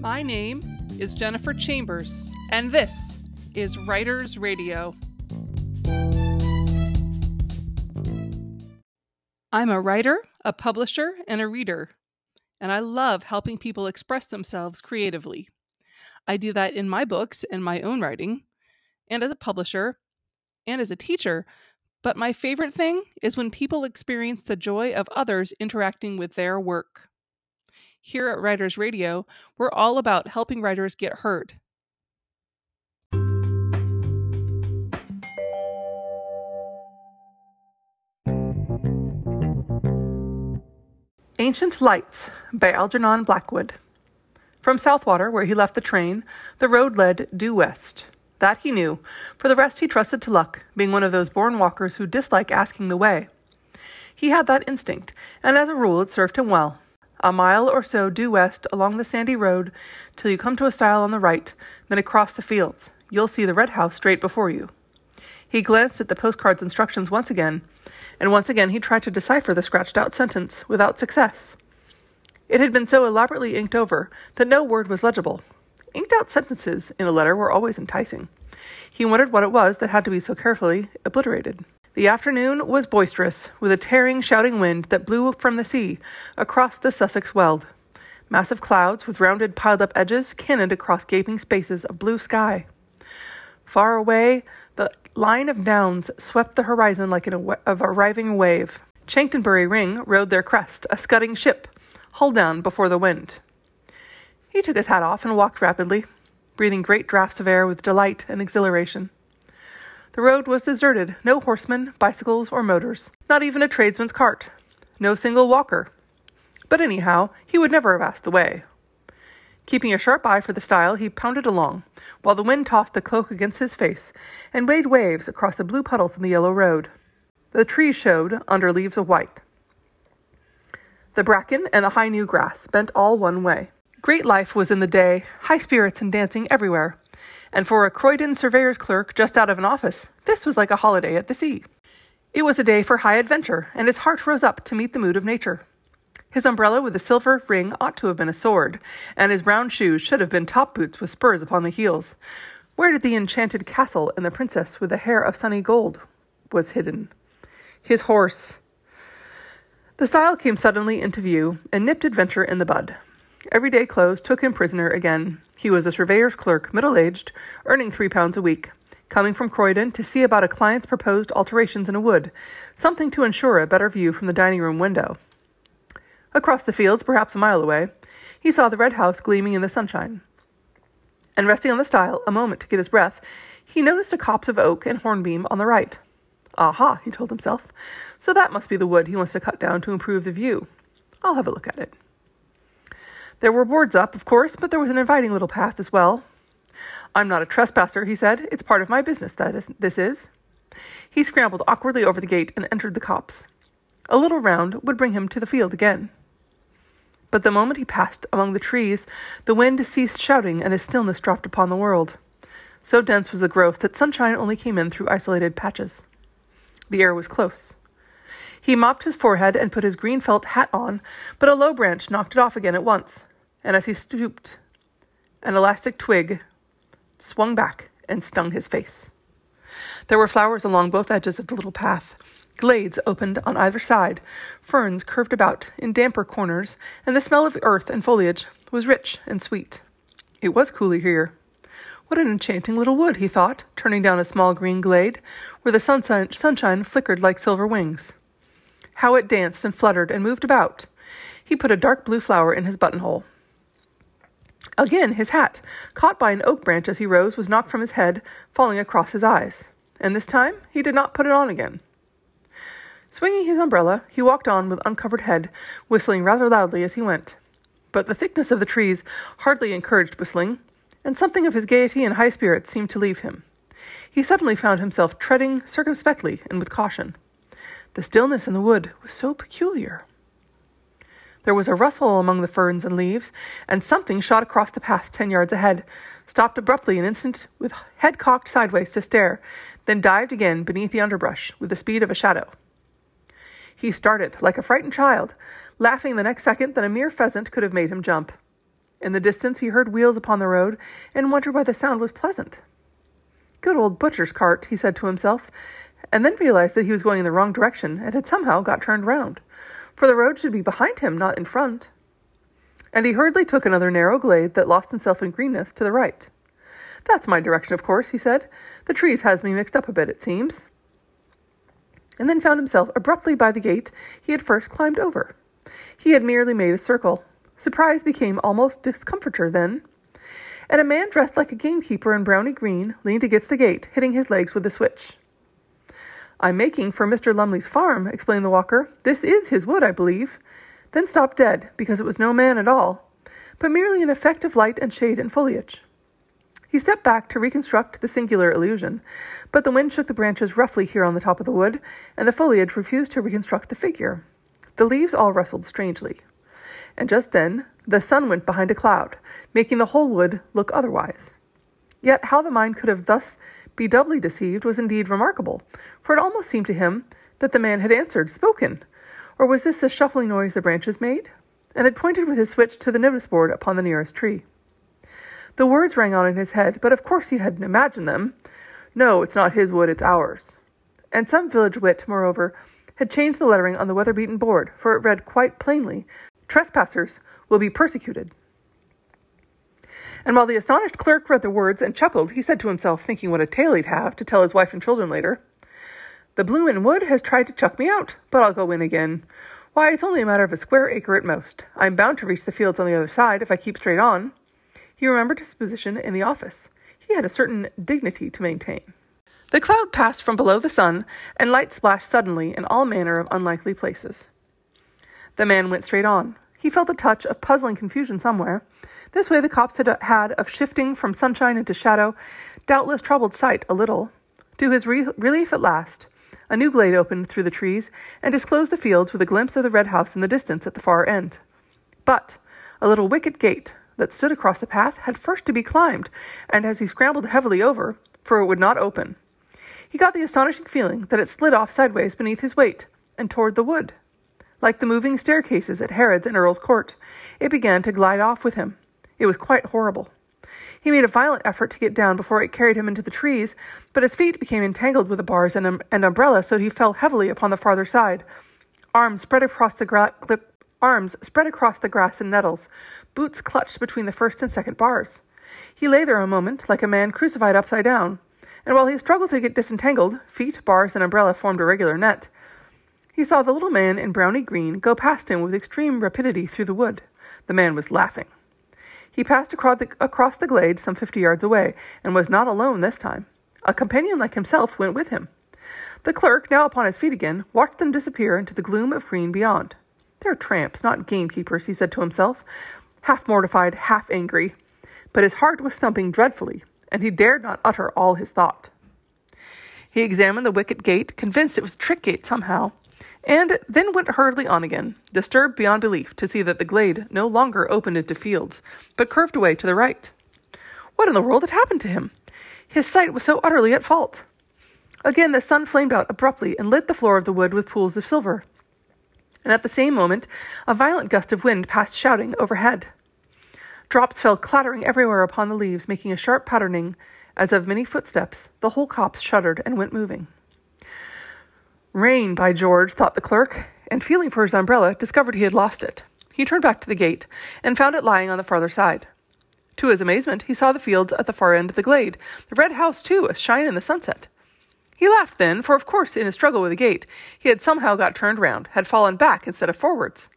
My name is Jennifer Chambers, and this is Writers Radio. I'm a writer, a publisher, and a reader, and I love helping people express themselves creatively. I do that in my books and my own writing, and as a publisher, and as a teacher. But my favorite thing is when people experience the joy of others interacting with their work. Here at Writers Radio, we're all about helping writers get heard. Ancient Lights by Algernon Blackwood. From Southwater, where he left the train, the road led due west. That he knew. For the rest, he trusted to luck, being one of those born walkers who dislike asking the way. He had that instinct, and as a rule, it served him well. A mile or so due west along the sandy road till you come to a stile on the right, then across the fields. You'll see the red house straight before you. He glanced at the postcard's instructions once again, and once again he tried to decipher the scratched out sentence without success. It had been so elaborately inked over that no word was legible. Inked out sentences in a letter were always enticing. He wondered what it was that had to be so carefully obliterated. The afternoon was boisterous, with a tearing, shouting wind that blew from the sea across the Sussex Weald. Massive clouds with rounded, piled up edges cannoned across gaping spaces of blue sky. Far away, the line of downs swept the horizon like an of arriving wave. Chanctonbury Ring rode their crest, a scudding ship, hull down before the wind. He took his hat off and walked rapidly, breathing great draughts of air with delight and exhilaration. The road was deserted no horsemen, bicycles, or motors, not even a tradesman's cart, no single walker. But anyhow, he would never have asked the way. Keeping a sharp eye for the stile, he pounded along, while the wind tossed the cloak against his face and waved waves across the blue puddles in the yellow road. The trees showed under leaves of white. The bracken and the high new grass bent all one way. Great life was in the day, high spirits and dancing everywhere and for a Croydon surveyor's clerk just out of an office, this was like a holiday at the sea. It was a day for high adventure, and his heart rose up to meet the mood of nature. His umbrella with the silver ring ought to have been a sword, and his brown shoes should have been top boots with spurs upon the heels. Where did the enchanted castle and the princess with the hair of sunny gold was hidden? His horse. The stile came suddenly into view and nipped adventure in the bud. Everyday clothes took him prisoner again. He was a surveyor's clerk, middle aged, earning three pounds a week, coming from Croydon to see about a client's proposed alterations in a wood, something to ensure a better view from the dining room window. Across the fields, perhaps a mile away, he saw the red house gleaming in the sunshine. And resting on the stile a moment to get his breath, he noticed a copse of oak and hornbeam on the right. Aha, he told himself. So that must be the wood he wants to cut down to improve the view. I'll have a look at it. There were boards up, of course, but there was an inviting little path as well. I'm not a trespasser, he said. It's part of my business, that is, this is. He scrambled awkwardly over the gate and entered the copse. A little round would bring him to the field again. But the moment he passed among the trees, the wind ceased shouting and a stillness dropped upon the world. So dense was the growth that sunshine only came in through isolated patches. The air was close. He mopped his forehead and put his green felt hat on, but a low branch knocked it off again at once and as he stooped, an elastic twig swung back and stung his face. There were flowers along both edges of the little path. Glades opened on either side, ferns curved about in damper corners, and the smell of earth and foliage was rich and sweet. It was cooler here. What an enchanting little wood, he thought, turning down a small green glade where the sunshine, sunshine flickered like silver wings. How it danced and fluttered and moved about. He put a dark blue flower in his buttonhole. Again, his hat, caught by an oak branch as he rose, was knocked from his head, falling across his eyes. And this time he did not put it on again. Swinging his umbrella, he walked on with uncovered head, whistling rather loudly as he went. But the thickness of the trees hardly encouraged whistling, and something of his gaiety and high spirits seemed to leave him. He suddenly found himself treading circumspectly and with caution. The stillness in the wood was so peculiar. There was a rustle among the ferns and leaves, and something shot across the path ten yards ahead, stopped abruptly an instant with head cocked sideways to stare, then dived again beneath the underbrush with the speed of a shadow. He started like a frightened child, laughing the next second that a mere pheasant could have made him jump. In the distance, he heard wheels upon the road and wondered why the sound was pleasant. Good old butcher's cart, he said to himself, and then realized that he was going in the wrong direction and had somehow got turned round, for the road should be behind him, not in front. And he hurriedly took another narrow glade that lost itself in greenness to the right. That's my direction, of course, he said. The trees has me mixed up a bit, it seems. And then found himself abruptly by the gate he had first climbed over. He had merely made a circle. Surprise became almost discomfiture then. And a man dressed like a gamekeeper in browny green leaned against the gate, hitting his legs with a switch. I'm making for Mr. Lumley's farm, explained the walker. This is his wood, I believe. Then stopped dead, because it was no man at all, but merely an effect of light and shade and foliage. He stepped back to reconstruct the singular illusion, but the wind shook the branches roughly here on the top of the wood, and the foliage refused to reconstruct the figure. The leaves all rustled strangely. And just then, the sun went behind a cloud, making the whole wood look otherwise. Yet how the mind could have thus be doubly deceived was indeed remarkable, for it almost seemed to him that the man had answered, spoken. Or was this the shuffling noise the branches made? And had pointed with his switch to the notice board upon the nearest tree. The words rang out in his head, but of course he hadn't imagined them. No, it's not his wood, it's ours. And some village wit, moreover, had changed the lettering on the weather beaten board, for it read quite plainly Trespassers will be persecuted. And while the astonished clerk read the words and chuckled, he said to himself, thinking what a tale he'd have to tell his wife and children later, The bloomin' wood has tried to chuck me out, but I'll go in again. Why, it's only a matter of a square acre at most. I'm bound to reach the fields on the other side if I keep straight on. He remembered his position in the office. He had a certain dignity to maintain. The cloud passed from below the sun, and light splashed suddenly in all manner of unlikely places. The man went straight on. He felt a touch of puzzling confusion somewhere. This way the copse had had of shifting from sunshine into shadow doubtless troubled sight a little. To his re- relief at last, a new glade opened through the trees and disclosed the fields with a glimpse of the red house in the distance at the far end. But a little wicket gate that stood across the path had first to be climbed, and as he scrambled heavily over, for it would not open, he got the astonishing feeling that it slid off sideways beneath his weight and toward the wood. Like the moving staircases at Harrod's and Earl's Court, it began to glide off with him. It was quite horrible. He made a violent effort to get down before it carried him into the trees, but his feet became entangled with the bars and, um, and umbrella, so he fell heavily upon the farther side. Arms spread across the gra- arms spread across the grass and nettles, boots clutched between the first and second bars. He lay there a moment, like a man crucified upside down, and while he struggled to get disentangled, feet, bars, and umbrella formed a regular net. He saw the little man in browny green go past him with extreme rapidity through the wood. The man was laughing. He passed across the, across the glade some fifty yards away, and was not alone this time. A companion like himself went with him. The clerk, now upon his feet again, watched them disappear into the gloom of green beyond. They're tramps, not gamekeepers, he said to himself, half mortified, half angry. But his heart was thumping dreadfully, and he dared not utter all his thought. He examined the wicket gate, convinced it was a trick gate somehow, and then went hurriedly on again, disturbed beyond belief to see that the glade no longer opened into fields, but curved away to the right. What in the world had happened to him? His sight was so utterly at fault. Again the sun flamed out abruptly and lit the floor of the wood with pools of silver and at the same moment a violent gust of wind passed shouting overhead. Drops fell clattering everywhere upon the leaves, making a sharp patterning as of many footsteps. The whole copse shuddered and went moving. Rain, by George, thought the clerk, and feeling for his umbrella, discovered he had lost it. He turned back to the gate and found it lying on the farther side. To his amazement, he saw the fields at the far end of the glade, the red house, too, a shine in the sunset. He laughed then, for of course, in his struggle with the gate, he had somehow got turned round, had fallen back instead of forwards.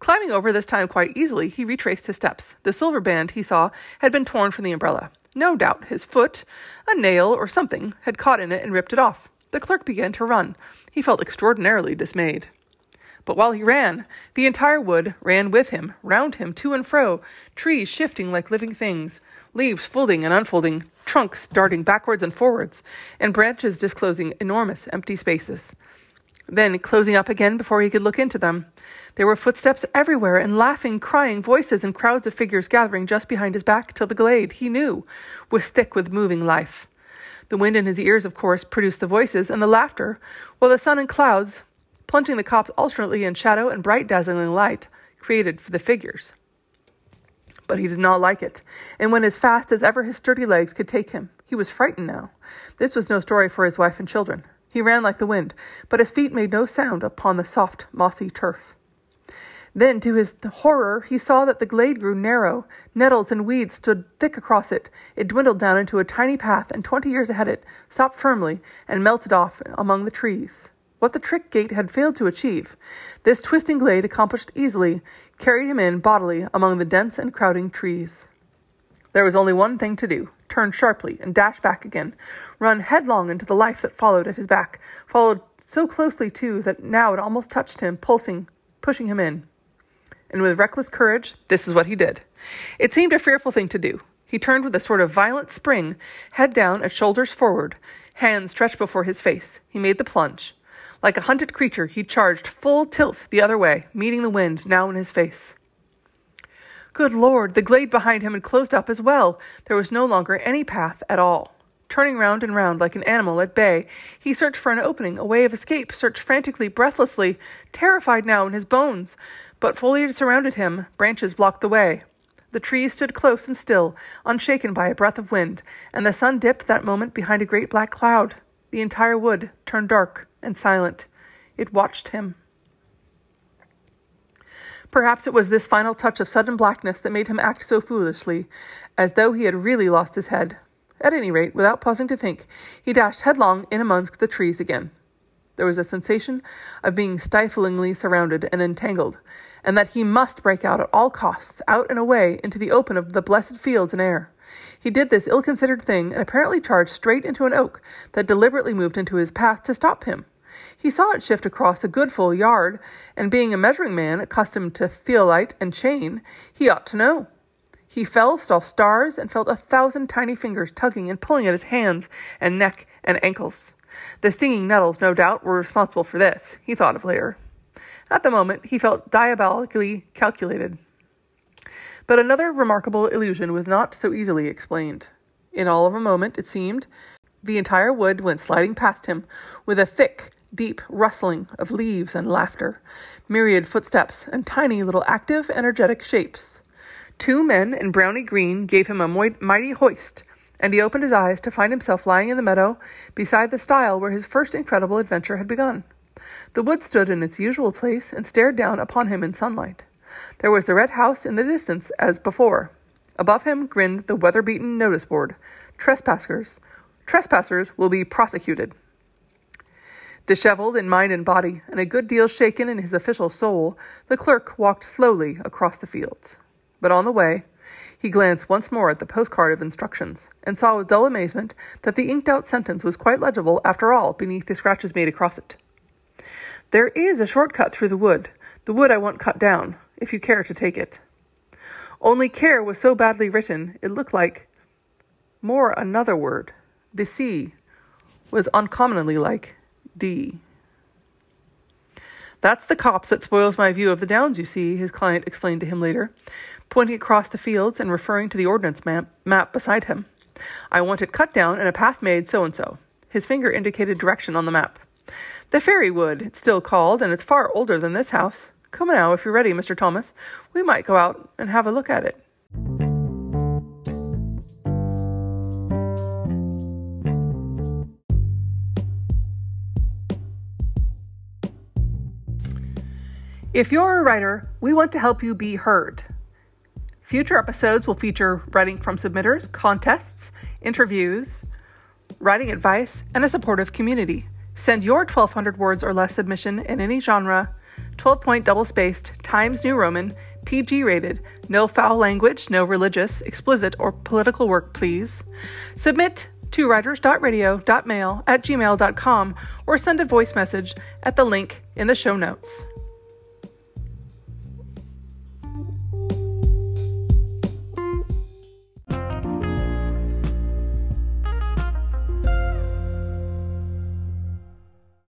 Climbing over this time quite easily, he retraced his steps. The silver band, he saw, had been torn from the umbrella. No doubt his foot, a nail or something, had caught in it and ripped it off. The clerk began to run. He felt extraordinarily dismayed. But while he ran, the entire wood ran with him, round him, to and fro, trees shifting like living things, leaves folding and unfolding, trunks darting backwards and forwards, and branches disclosing enormous empty spaces. Then, closing up again before he could look into them, there were footsteps everywhere, and laughing, crying voices, and crowds of figures gathering just behind his back till the glade, he knew, was thick with moving life. The wind in his ears, of course, produced the voices and the laughter, while the sun and clouds, plunging the copse alternately in shadow and bright dazzling light, created the figures. but he did not like it, and went as fast as ever his sturdy legs could take him. He was frightened now. This was no story for his wife and children. He ran like the wind, but his feet made no sound upon the soft, mossy turf. Then, to his horror, he saw that the glade grew narrow. Nettles and weeds stood thick across it. It dwindled down into a tiny path, and twenty years ahead it stopped firmly and melted off among the trees. What the trick gate had failed to achieve, this twisting glade accomplished easily, carried him in bodily among the dense and crowding trees. There was only one thing to do turn sharply and dash back again, run headlong into the life that followed at his back, followed so closely too that now it almost touched him, pulsing, pushing him in and with reckless courage, this is what he did. It seemed a fearful thing to do. He turned with a sort of violent spring, head down and shoulders forward, hands stretched before his face. He made the plunge. Like a hunted creature, he charged full tilt the other way, meeting the wind now in his face. Good Lord, the glade behind him had closed up as well. There was no longer any path at all. Turning round and round like an animal at bay, he searched for an opening, a way of escape, searched frantically, breathlessly, terrified now in his bones. But foliage surrounded him, branches blocked the way. The trees stood close and still, unshaken by a breath of wind, and the sun dipped that moment behind a great black cloud. The entire wood turned dark and silent. It watched him. Perhaps it was this final touch of sudden blackness that made him act so foolishly, as though he had really lost his head. At any rate, without pausing to think, he dashed headlong in amongst the trees again. There was a sensation of being stiflingly surrounded and entangled, and that he must break out at all costs, out and away into the open of the blessed fields and air. He did this ill considered thing and apparently charged straight into an oak that deliberately moved into his path to stop him. He saw it shift across a good full yard, and being a measuring man accustomed to theodolite and chain, he ought to know. He fell, saw stars, and felt a thousand tiny fingers tugging and pulling at his hands and neck and ankles. The stinging nettles, no doubt, were responsible for this, he thought of later. At the moment, he felt diabolically calculated. But another remarkable illusion was not so easily explained. In all of a moment, it seemed, the entire wood went sliding past him with a thick, deep rustling of leaves and laughter, myriad footsteps, and tiny little active, energetic shapes. Two men in browny green gave him a mighty hoist and he opened his eyes to find himself lying in the meadow beside the stile where his first incredible adventure had begun. The wood stood in its usual place and stared down upon him in sunlight. There was the red house in the distance as before. Above him grinned the weather beaten notice board Trespassers. Trespassers will be prosecuted. Disheveled in mind and body, and a good deal shaken in his official soul, the clerk walked slowly across the fields. But on the way, he glanced once more at the postcard of instructions, and saw with dull amazement that the inked out sentence was quite legible after all beneath the scratches made across it. There is a short cut through the wood, the wood I want cut down, if you care to take it. Only care was so badly written, it looked like more another word. The C was uncommonly like D. That's the copse that spoils my view of the downs, you see, his client explained to him later pointing across the fields and referring to the ordnance map, map beside him. I want it cut down and a path made so and so. His finger indicated direction on the map. The fairy wood, it's still called, and it's far older than this house. Come now, if you're ready, Mr. Thomas. We might go out and have a look at it. If you're a writer, we want to help you be heard. Future episodes will feature writing from submitters, contests, interviews, writing advice, and a supportive community. Send your 1200 words or less submission in any genre, 12 point double spaced, Times New Roman, PG rated, no foul language, no religious, explicit, or political work, please. Submit to writers.radio.mail at gmail.com or send a voice message at the link in the show notes.